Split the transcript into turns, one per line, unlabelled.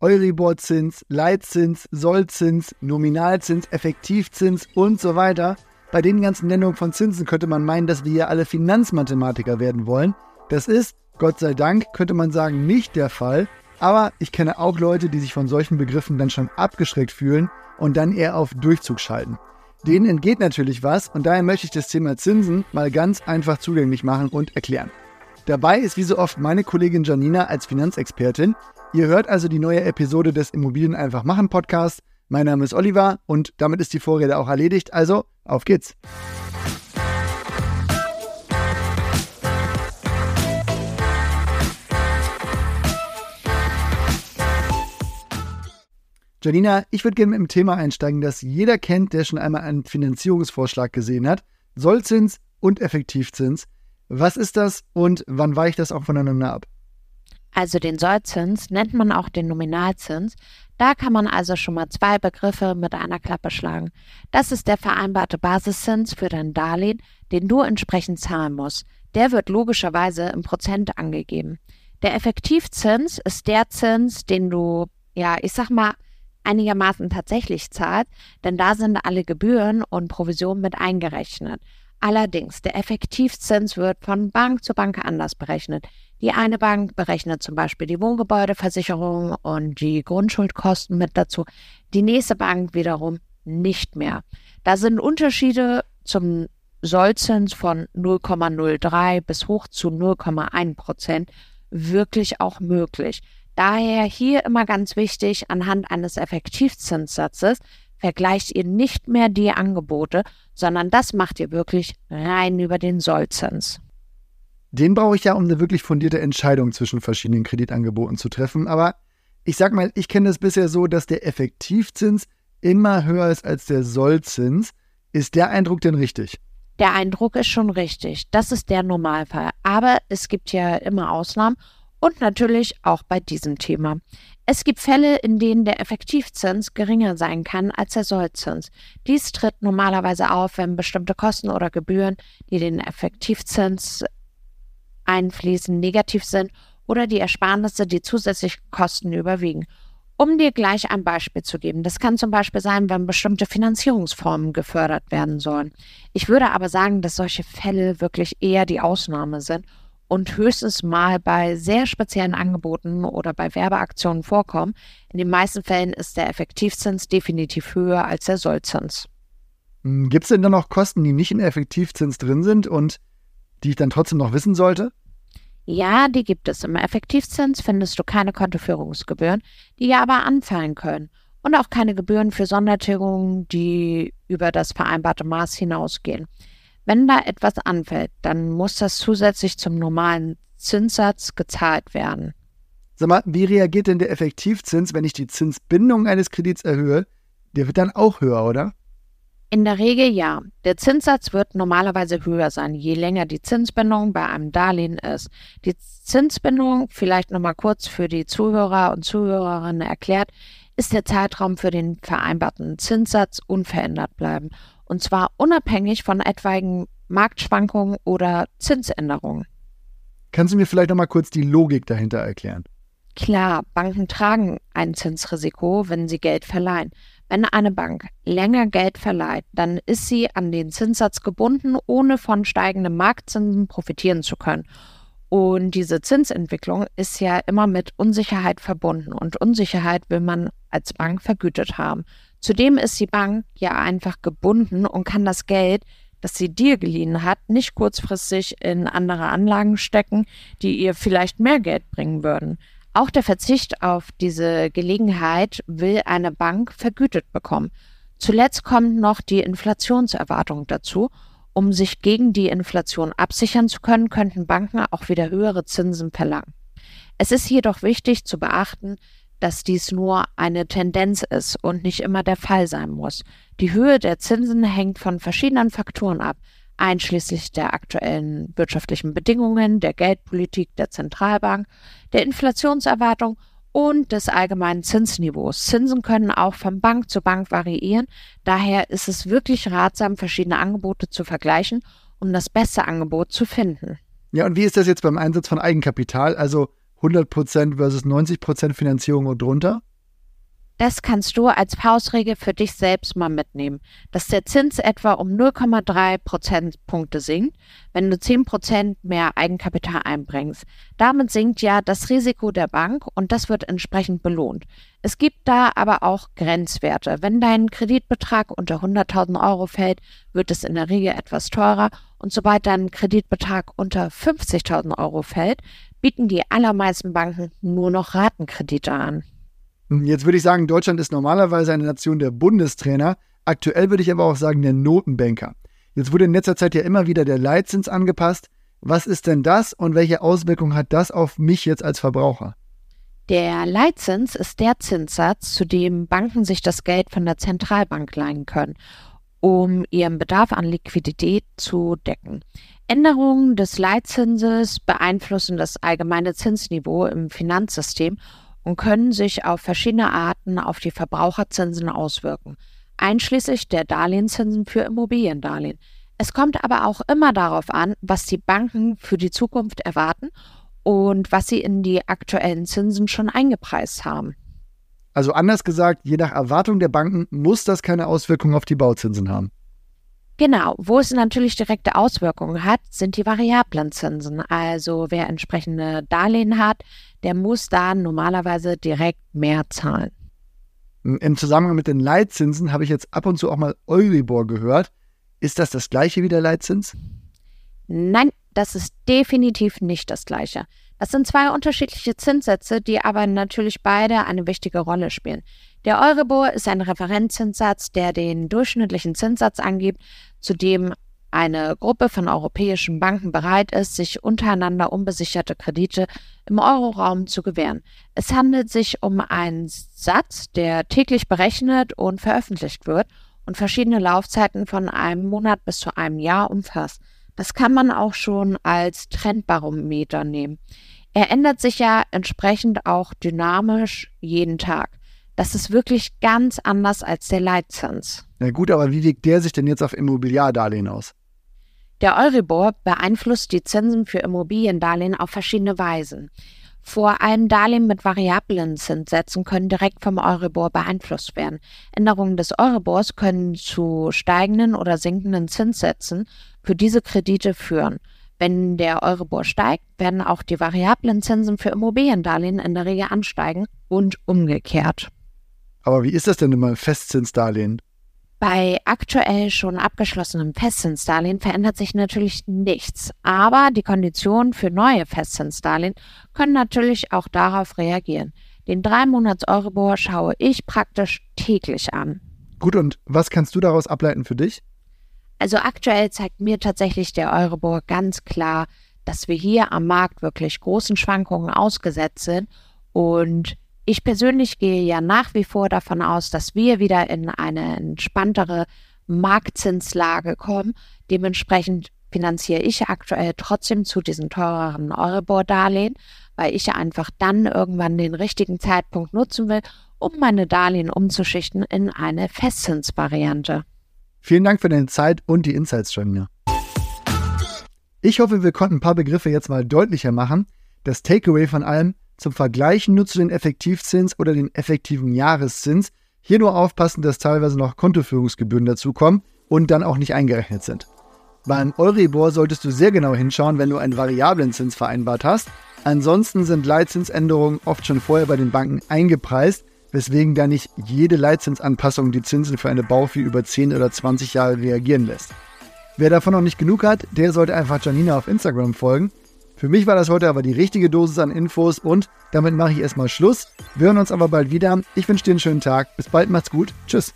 Euriborzins, Leitzins, Sollzins, Nominalzins, Effektivzins und so weiter. Bei den ganzen Nennungen von Zinsen könnte man meinen, dass wir ja alle Finanzmathematiker werden wollen. Das ist, Gott sei Dank, könnte man sagen, nicht der Fall. Aber ich kenne auch Leute, die sich von solchen Begriffen dann schon abgeschreckt fühlen und dann eher auf Durchzug schalten. Denen entgeht natürlich was und daher möchte ich das Thema Zinsen mal ganz einfach zugänglich machen und erklären. Dabei ist wie so oft meine Kollegin Janina als Finanzexpertin, Ihr hört also die neue Episode des Immobilien einfach machen Podcast. Mein Name ist Oliver und damit ist die Vorrede auch erledigt. Also, auf geht's. Janina, ich würde gerne mit dem Thema einsteigen, das jeder kennt, der schon einmal einen Finanzierungsvorschlag gesehen hat. Sollzins und Effektivzins. Was ist das und wann weicht das auch voneinander ab?
also den Sollzins, nennt man auch den Nominalzins. Da kann man also schon mal zwei Begriffe mit einer Klappe schlagen. Das ist der vereinbarte Basiszins für dein Darlehen, den du entsprechend zahlen musst. Der wird logischerweise im Prozent angegeben. Der Effektivzins ist der Zins, den du, ja, ich sag mal, einigermaßen tatsächlich zahlst, denn da sind alle Gebühren und Provisionen mit eingerechnet. Allerdings, der Effektivzins wird von Bank zu Bank anders berechnet. Die eine Bank berechnet zum Beispiel die Wohngebäudeversicherung und die Grundschuldkosten mit dazu. Die nächste Bank wiederum nicht mehr. Da sind Unterschiede zum Sollzins von 0,03 bis hoch zu 0,1 Prozent wirklich auch möglich. Daher hier immer ganz wichtig, anhand eines Effektivzinssatzes vergleicht ihr nicht mehr die Angebote, sondern das macht ihr wirklich rein über den Sollzins.
Den brauche ich ja, um eine wirklich fundierte Entscheidung zwischen verschiedenen Kreditangeboten zu treffen. Aber ich sag mal, ich kenne es bisher so, dass der Effektivzins immer höher ist als der Sollzins. Ist der Eindruck denn richtig?
Der Eindruck ist schon richtig. Das ist der Normalfall. Aber es gibt ja immer Ausnahmen und natürlich auch bei diesem Thema. Es gibt Fälle, in denen der Effektivzins geringer sein kann als der Sollzins. Dies tritt normalerweise auf, wenn bestimmte Kosten oder Gebühren, die den Effektivzins einfließen, negativ sind oder die Ersparnisse, die zusätzlichen Kosten überwiegen. Um dir gleich ein Beispiel zu geben, das kann zum Beispiel sein, wenn bestimmte Finanzierungsformen gefördert werden sollen. Ich würde aber sagen, dass solche Fälle wirklich eher die Ausnahme sind und höchstens mal bei sehr speziellen Angeboten oder bei Werbeaktionen vorkommen. In den meisten Fällen ist der Effektivzins definitiv höher als der Sollzins.
Hm, Gibt es denn dann noch Kosten, die nicht im Effektivzins drin sind und die ich dann trotzdem noch wissen sollte?
Ja, die gibt es. Im Effektivzins findest du keine Kontoführungsgebühren, die ja aber anfallen können. Und auch keine Gebühren für Sondertilgungen, die über das vereinbarte Maß hinausgehen. Wenn da etwas anfällt, dann muss das zusätzlich zum normalen Zinssatz gezahlt werden.
Sag mal, wie reagiert denn der Effektivzins, wenn ich die Zinsbindung eines Kredits erhöhe? Der wird dann auch höher, oder?
In der Regel ja. Der Zinssatz wird normalerweise höher sein, je länger die Zinsbindung bei einem Darlehen ist. Die Zinsbindung, vielleicht nochmal kurz für die Zuhörer und Zuhörerinnen erklärt, ist der Zeitraum für den vereinbarten Zinssatz unverändert bleiben. Und zwar unabhängig von etwaigen Marktschwankungen oder Zinsänderungen.
Kannst du mir vielleicht nochmal kurz die Logik dahinter erklären?
Klar, Banken tragen ein Zinsrisiko, wenn sie Geld verleihen. Wenn eine Bank länger Geld verleiht, dann ist sie an den Zinssatz gebunden, ohne von steigenden Marktzinsen profitieren zu können. Und diese Zinsentwicklung ist ja immer mit Unsicherheit verbunden und Unsicherheit will man als Bank vergütet haben. Zudem ist die Bank ja einfach gebunden und kann das Geld, das sie dir geliehen hat, nicht kurzfristig in andere Anlagen stecken, die ihr vielleicht mehr Geld bringen würden. Auch der Verzicht auf diese Gelegenheit will eine Bank vergütet bekommen. Zuletzt kommt noch die Inflationserwartung dazu. Um sich gegen die Inflation absichern zu können, könnten Banken auch wieder höhere Zinsen verlangen. Es ist jedoch wichtig zu beachten, dass dies nur eine Tendenz ist und nicht immer der Fall sein muss. Die Höhe der Zinsen hängt von verschiedenen Faktoren ab, einschließlich der aktuellen wirtschaftlichen Bedingungen, der Geldpolitik der Zentralbank, der Inflationserwartung und des allgemeinen Zinsniveaus. Zinsen können auch von Bank zu Bank variieren. Daher ist es wirklich ratsam, verschiedene Angebote zu vergleichen, um das beste Angebot zu finden.
Ja, und wie ist das jetzt beim Einsatz von Eigenkapital? Also 100% versus 90% Finanzierung und drunter?
Das kannst du als Faustregel für dich selbst mal mitnehmen, dass der Zins etwa um 0,3 Prozentpunkte sinkt, wenn du 10 Prozent mehr Eigenkapital einbringst. Damit sinkt ja das Risiko der Bank und das wird entsprechend belohnt. Es gibt da aber auch Grenzwerte. Wenn dein Kreditbetrag unter 100.000 Euro fällt, wird es in der Regel etwas teurer und sobald dein Kreditbetrag unter 50.000 Euro fällt, bieten die allermeisten Banken nur noch Ratenkredite an.
Jetzt würde ich sagen, Deutschland ist normalerweise eine Nation der Bundestrainer. Aktuell würde ich aber auch sagen, der Notenbanker. Jetzt wurde in letzter Zeit ja immer wieder der Leitzins angepasst. Was ist denn das und welche Auswirkungen hat das auf mich jetzt als Verbraucher?
Der Leitzins ist der Zinssatz, zu dem Banken sich das Geld von der Zentralbank leihen können, um ihren Bedarf an Liquidität zu decken. Änderungen des Leitzinses beeinflussen das allgemeine Zinsniveau im Finanzsystem und können sich auf verschiedene Arten auf die Verbraucherzinsen auswirken, einschließlich der Darlehenszinsen für Immobiliendarlehen. Es kommt aber auch immer darauf an, was die Banken für die Zukunft erwarten und was sie in die aktuellen Zinsen schon eingepreist haben.
Also anders gesagt, je nach Erwartung der Banken muss das keine Auswirkungen auf die Bauzinsen haben.
Genau, wo es natürlich direkte Auswirkungen hat, sind die variablen Zinsen. Also wer entsprechende Darlehen hat, der muss da normalerweise direkt mehr zahlen.
Im Zusammenhang mit den Leitzinsen habe ich jetzt ab und zu auch mal Euribor gehört. Ist das das gleiche wie der Leitzins?
Nein, das ist definitiv nicht das gleiche. Das sind zwei unterschiedliche Zinssätze, die aber natürlich beide eine wichtige Rolle spielen. Der Euribor ist ein Referenzzinssatz, der den durchschnittlichen Zinssatz angibt, zu dem eine Gruppe von europäischen Banken bereit ist, sich untereinander unbesicherte Kredite im Euroraum zu gewähren. Es handelt sich um einen Satz, der täglich berechnet und veröffentlicht wird und verschiedene Laufzeiten von einem Monat bis zu einem Jahr umfasst. Das kann man auch schon als Trendbarometer nehmen. Er ändert sich ja entsprechend auch dynamisch jeden Tag. Das ist wirklich ganz anders als der Leitzins.
Na gut, aber wie wirkt der sich denn jetzt auf Immobiliardarlehen aus?
Der Euribor beeinflusst die Zinsen für Immobiliendarlehen auf verschiedene Weisen. Vor allem Darlehen mit variablen Zinssätzen können direkt vom Euribor beeinflusst werden. Änderungen des Euribors können zu steigenden oder sinkenden Zinssätzen für diese Kredite führen. Wenn der Euribor steigt, werden auch die variablen Zinsen für Immobiliendarlehen in der Regel ansteigen und umgekehrt.
Aber wie ist das denn immer Festzinsdarlehen?
Bei aktuell schon abgeschlossenem Festzinsdarlehen verändert sich natürlich nichts, aber die Konditionen für neue Festzinsdarlehen können natürlich auch darauf reagieren. Den 3-Monats-Euribor schaue ich praktisch täglich an.
Gut, und was kannst du daraus ableiten für dich?
Also aktuell zeigt mir tatsächlich der Euribor ganz klar, dass wir hier am Markt wirklich großen Schwankungen ausgesetzt sind und ich persönlich gehe ja nach wie vor davon aus, dass wir wieder in eine entspanntere Marktzinslage kommen. Dementsprechend finanziere ich aktuell trotzdem zu diesen teureren Euribor-Darlehen, weil ich ja einfach dann irgendwann den richtigen Zeitpunkt nutzen will, um meine Darlehen umzuschichten in eine Festzinsvariante.
Vielen Dank für deine Zeit und die Insights, Janina. Ich hoffe, wir konnten ein paar Begriffe jetzt mal deutlicher machen. Das Takeaway von allem, zum Vergleichen nutzt du den Effektivzins oder den effektiven Jahreszins. Hier nur aufpassen, dass teilweise noch Kontoführungsgebühren dazukommen und dann auch nicht eingerechnet sind. Beim Euribor solltest du sehr genau hinschauen, wenn du einen variablen Zins vereinbart hast. Ansonsten sind Leitzinsänderungen oft schon vorher bei den Banken eingepreist, weswegen da nicht jede Leitzinsanpassung die Zinsen für eine Baufee über 10 oder 20 Jahre reagieren lässt. Wer davon noch nicht genug hat, der sollte einfach Janina auf Instagram folgen. Für mich war das heute aber die richtige Dosis an Infos und damit mache ich erstmal Schluss. Wir hören uns aber bald wieder. Ich wünsche dir einen schönen Tag. Bis bald, macht's gut. Tschüss.